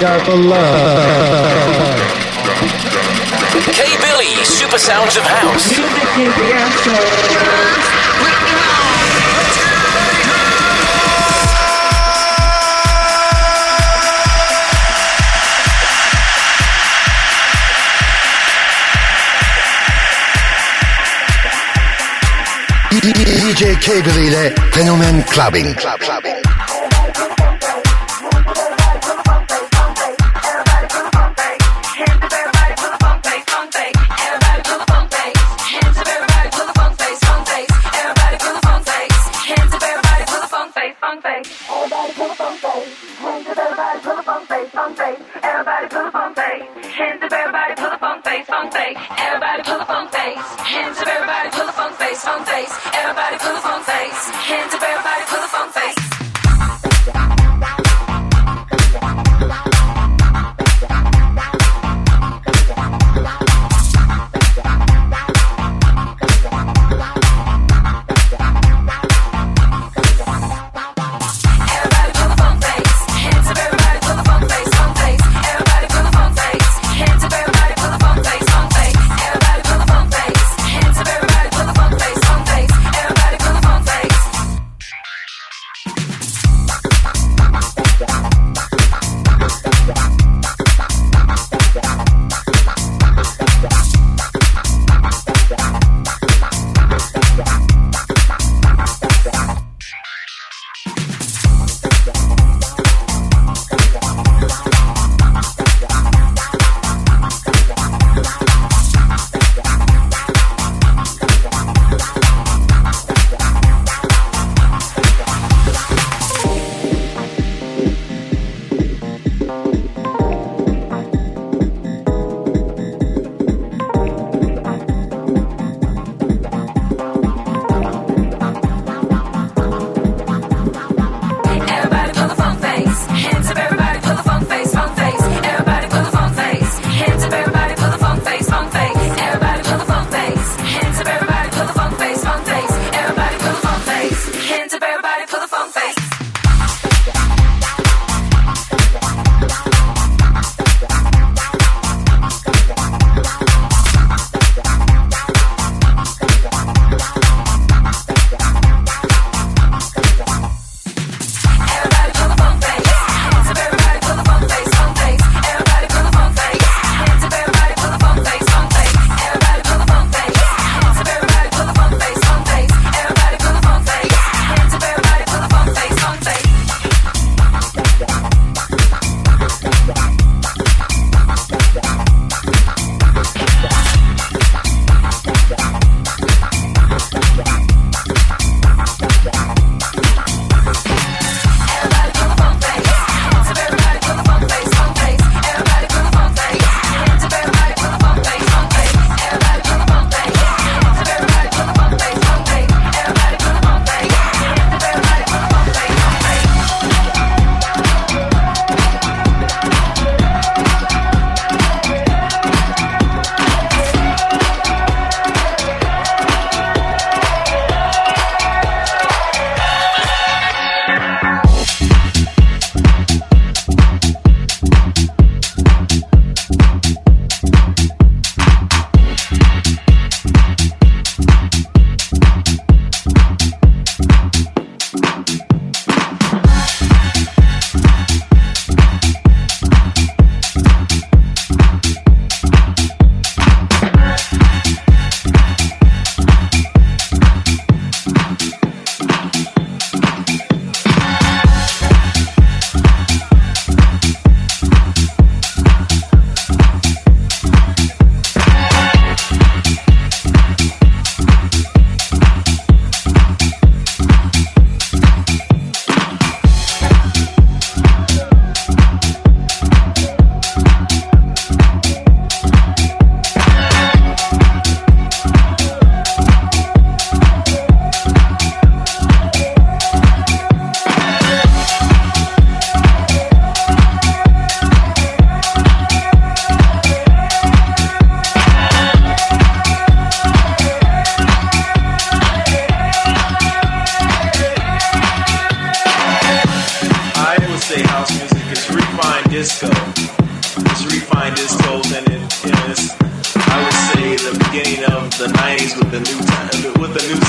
Got the love. K Billy, Super Sounds of House. DJ Cable ile Fenomen Clubbing. Club, clubbing.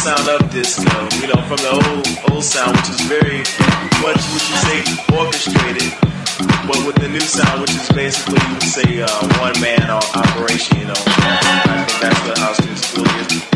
Sound of disco. You know, from the old old sound, which is very much, would you say, orchestrated, but with the new sound, which is basically you would say uh, one man operation. You know, I think that's what house really is.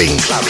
Clubbing. clubbing.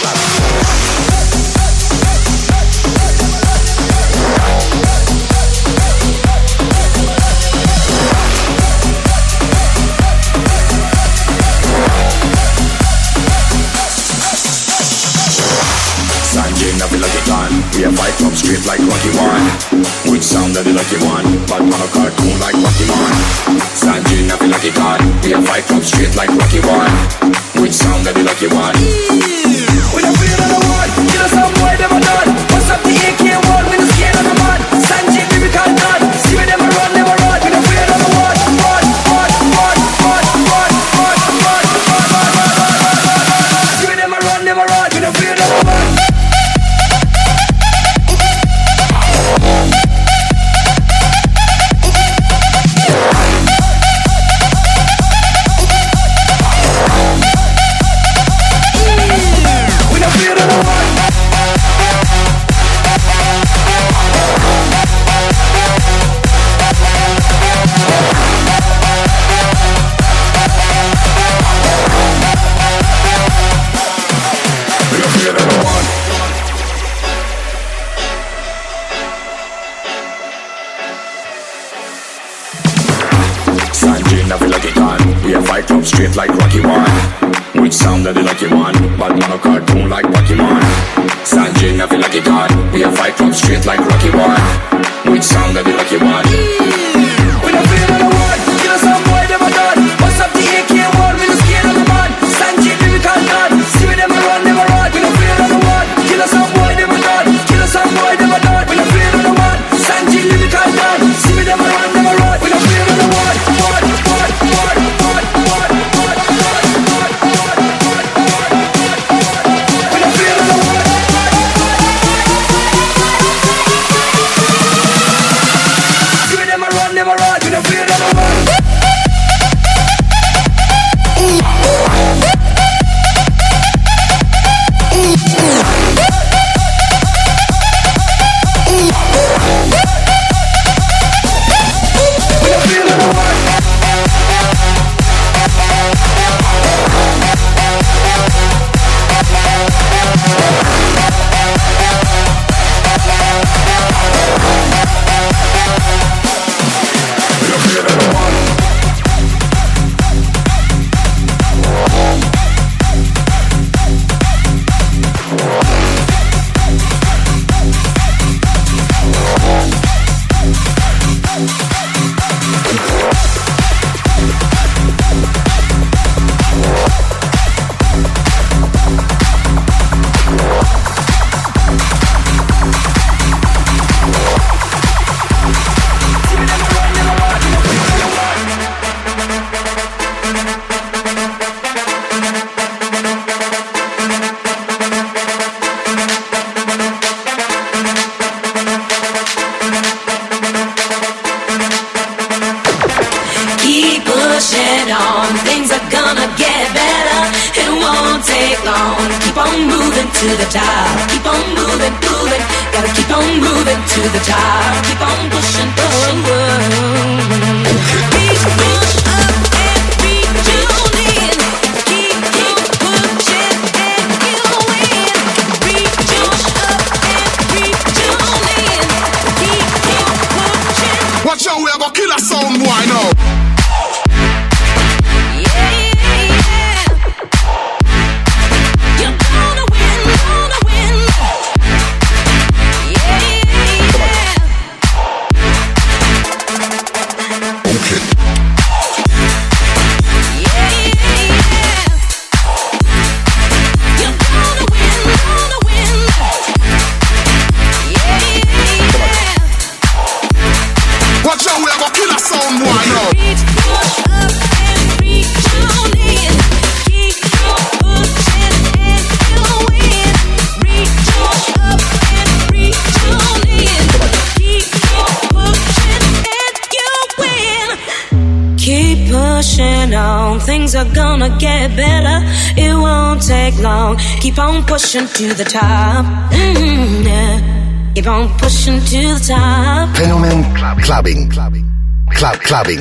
a cartoon to the top. Mm-hmm, yeah. Keep on pushing to the top. Fenomen clubbing. Clubbing. Club clubbing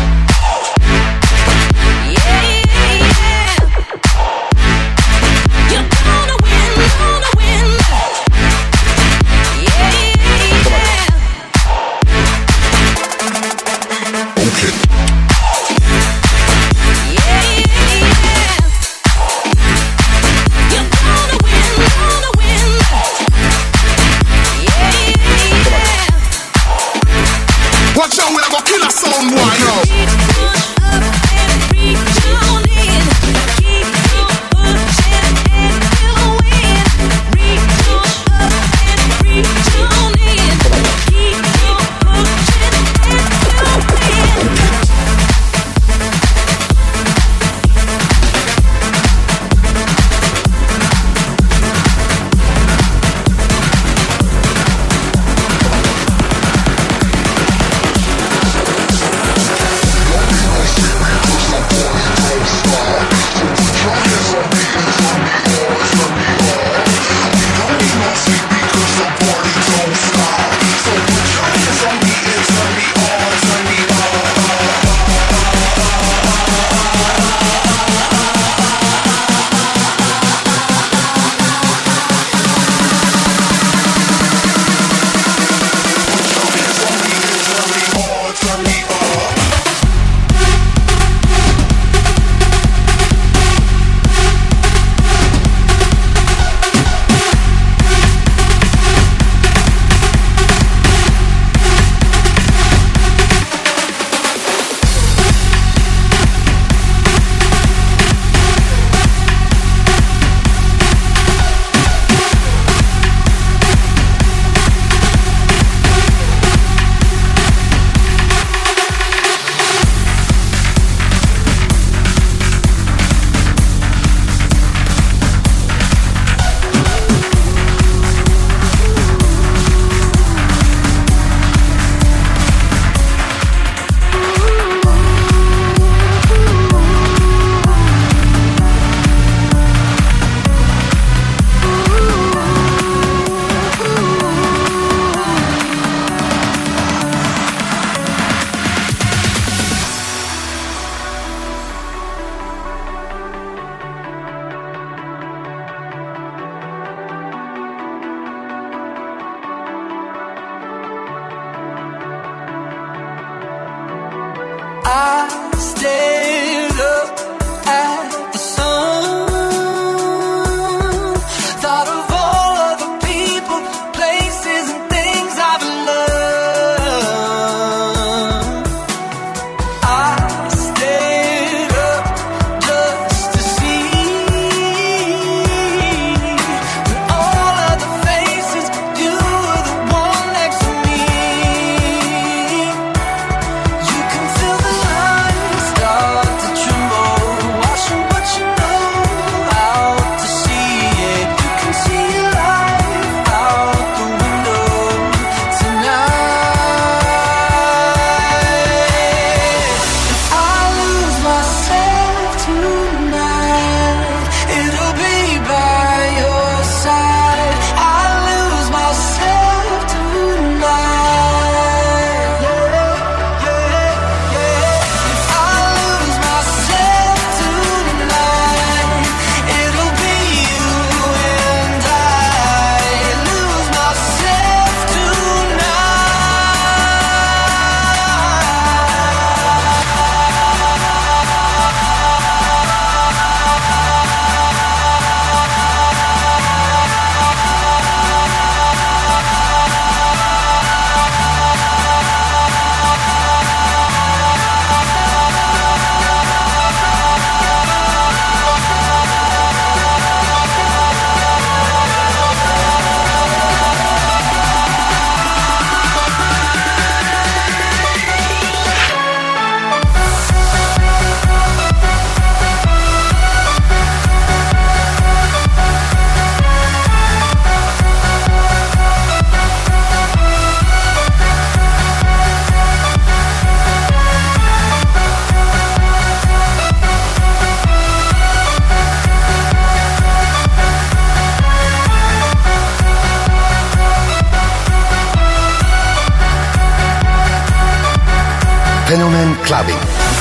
Derby.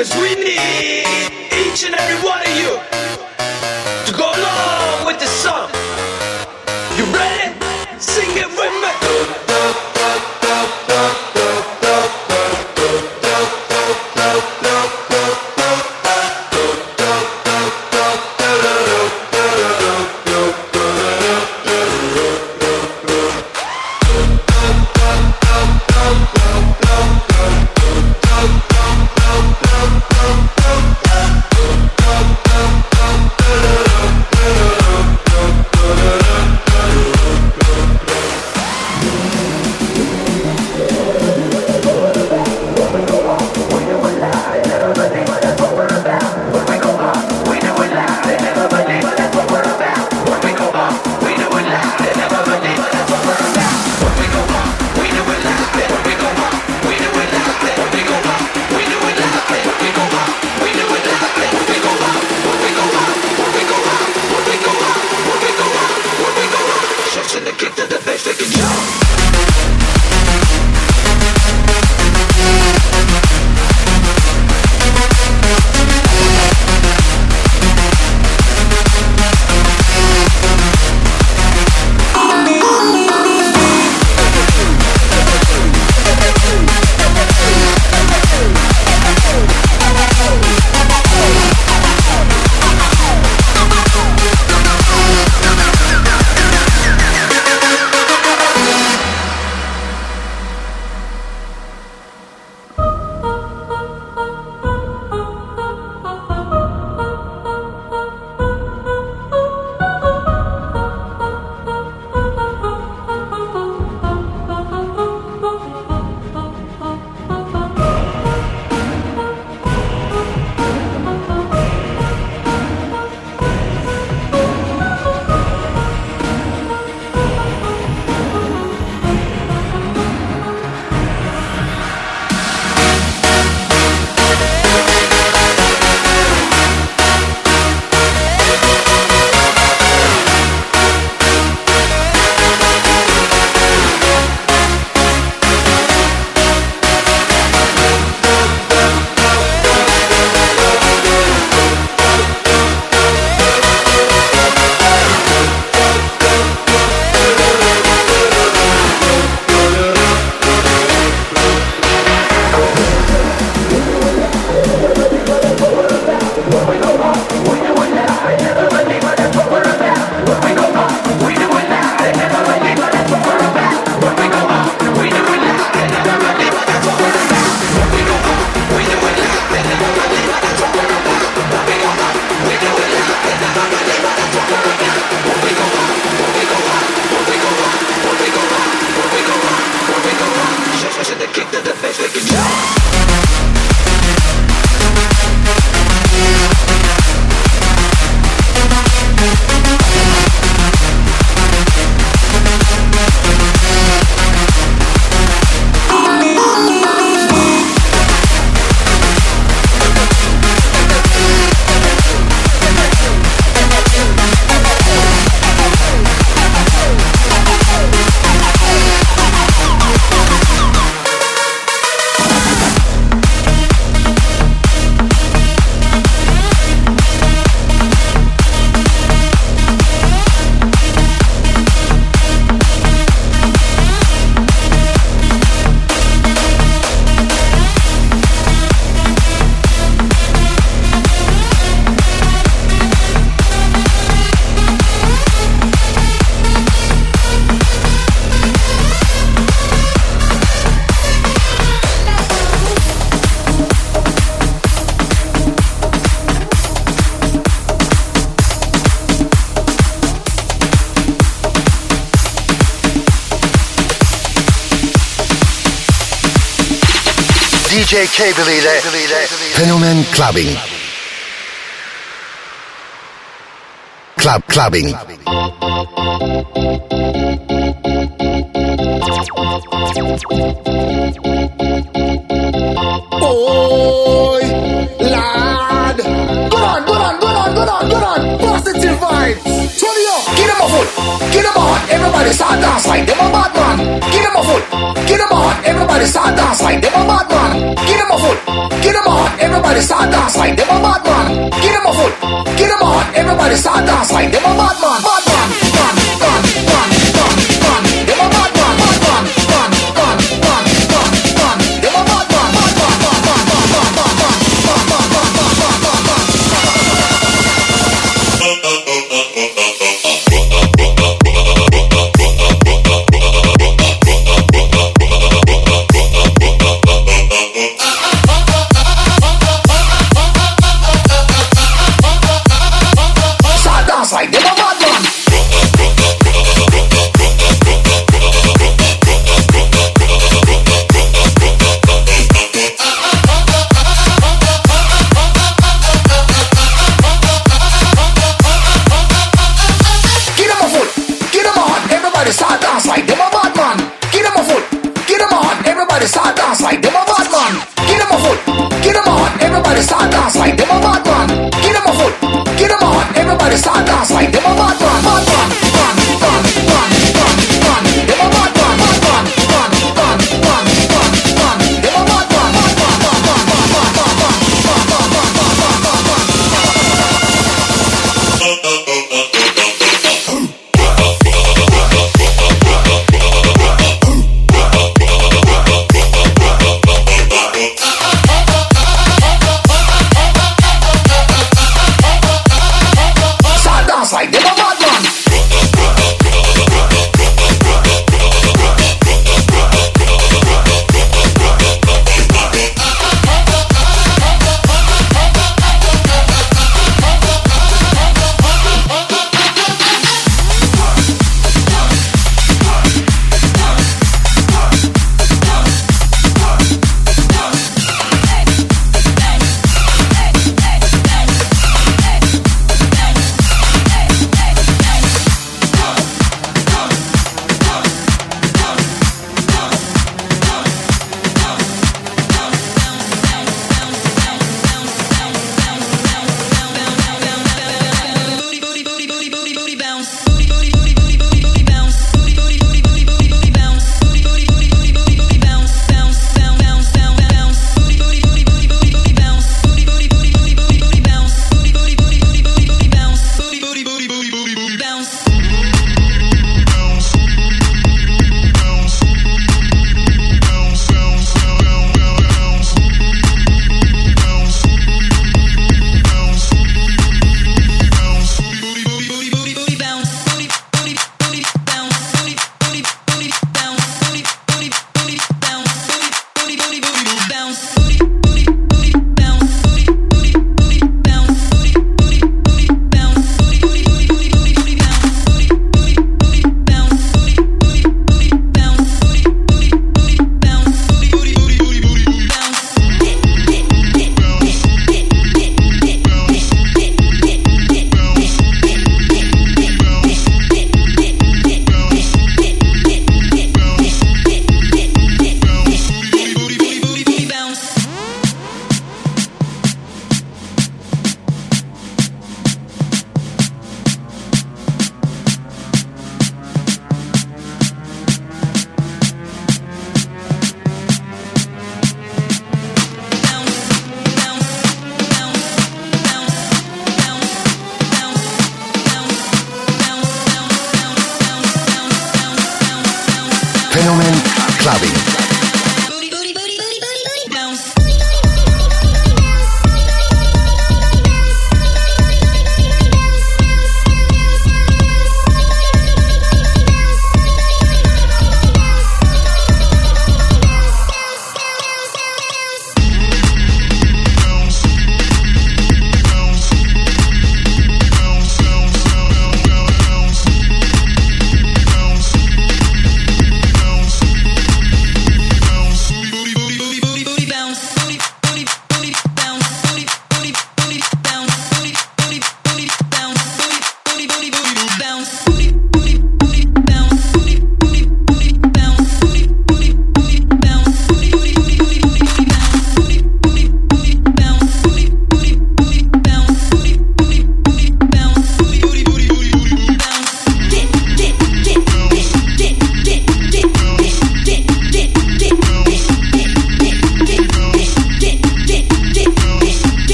Cause we need each and every one of you. DJ Cabely de Fenomen Clubbing. Club Clubbing. Everybody stop.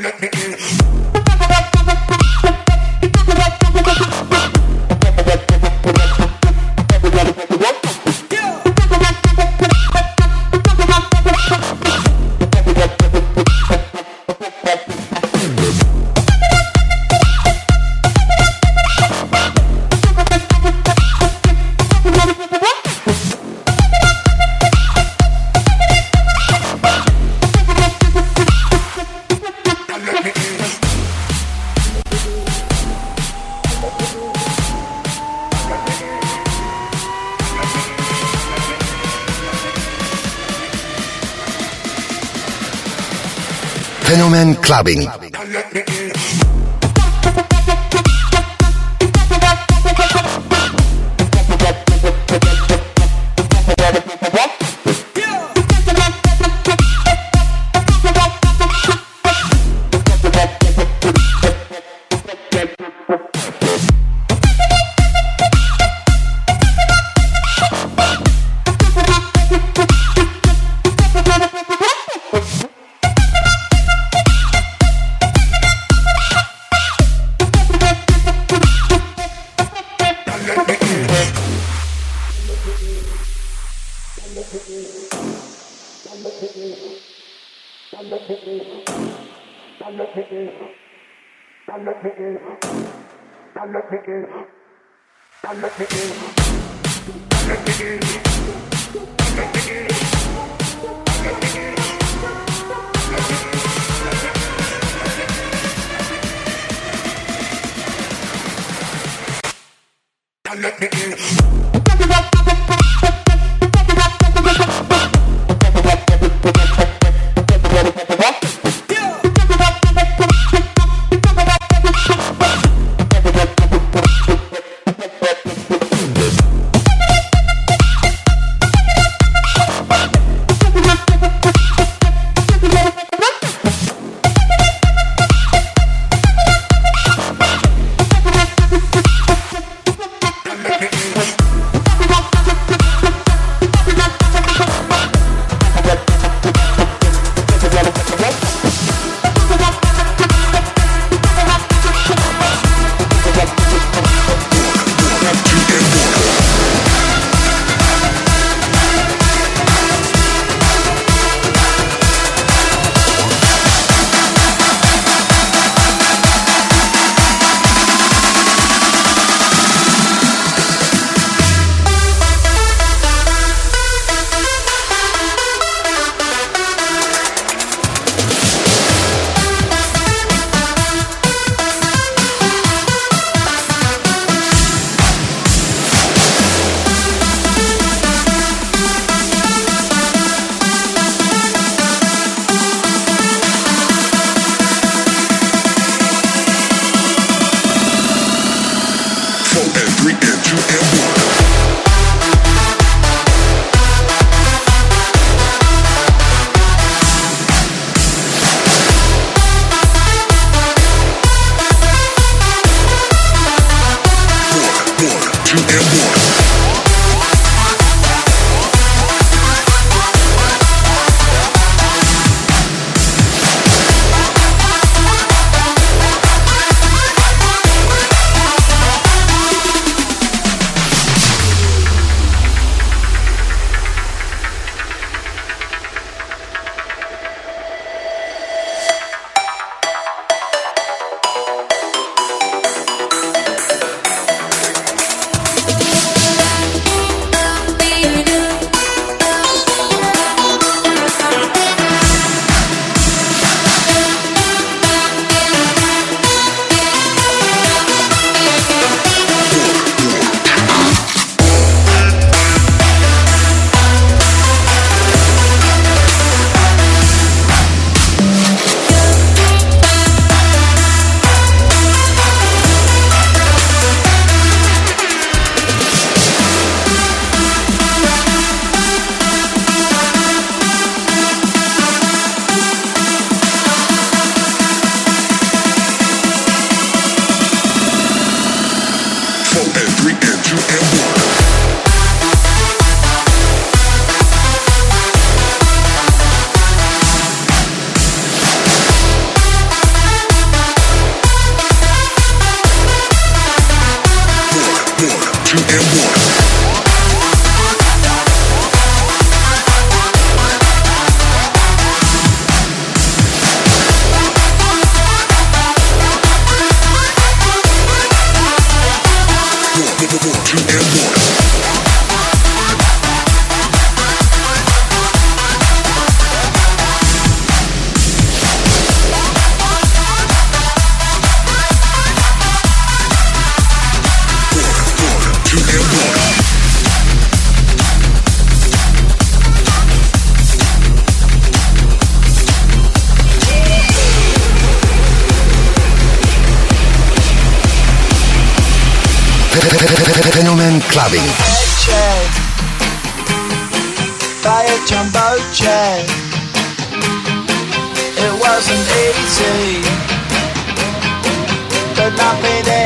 Mm-mm. Fenomen can let me in. Fenomen Clubbing. By a jumbo jet. It wasn't easy, but not being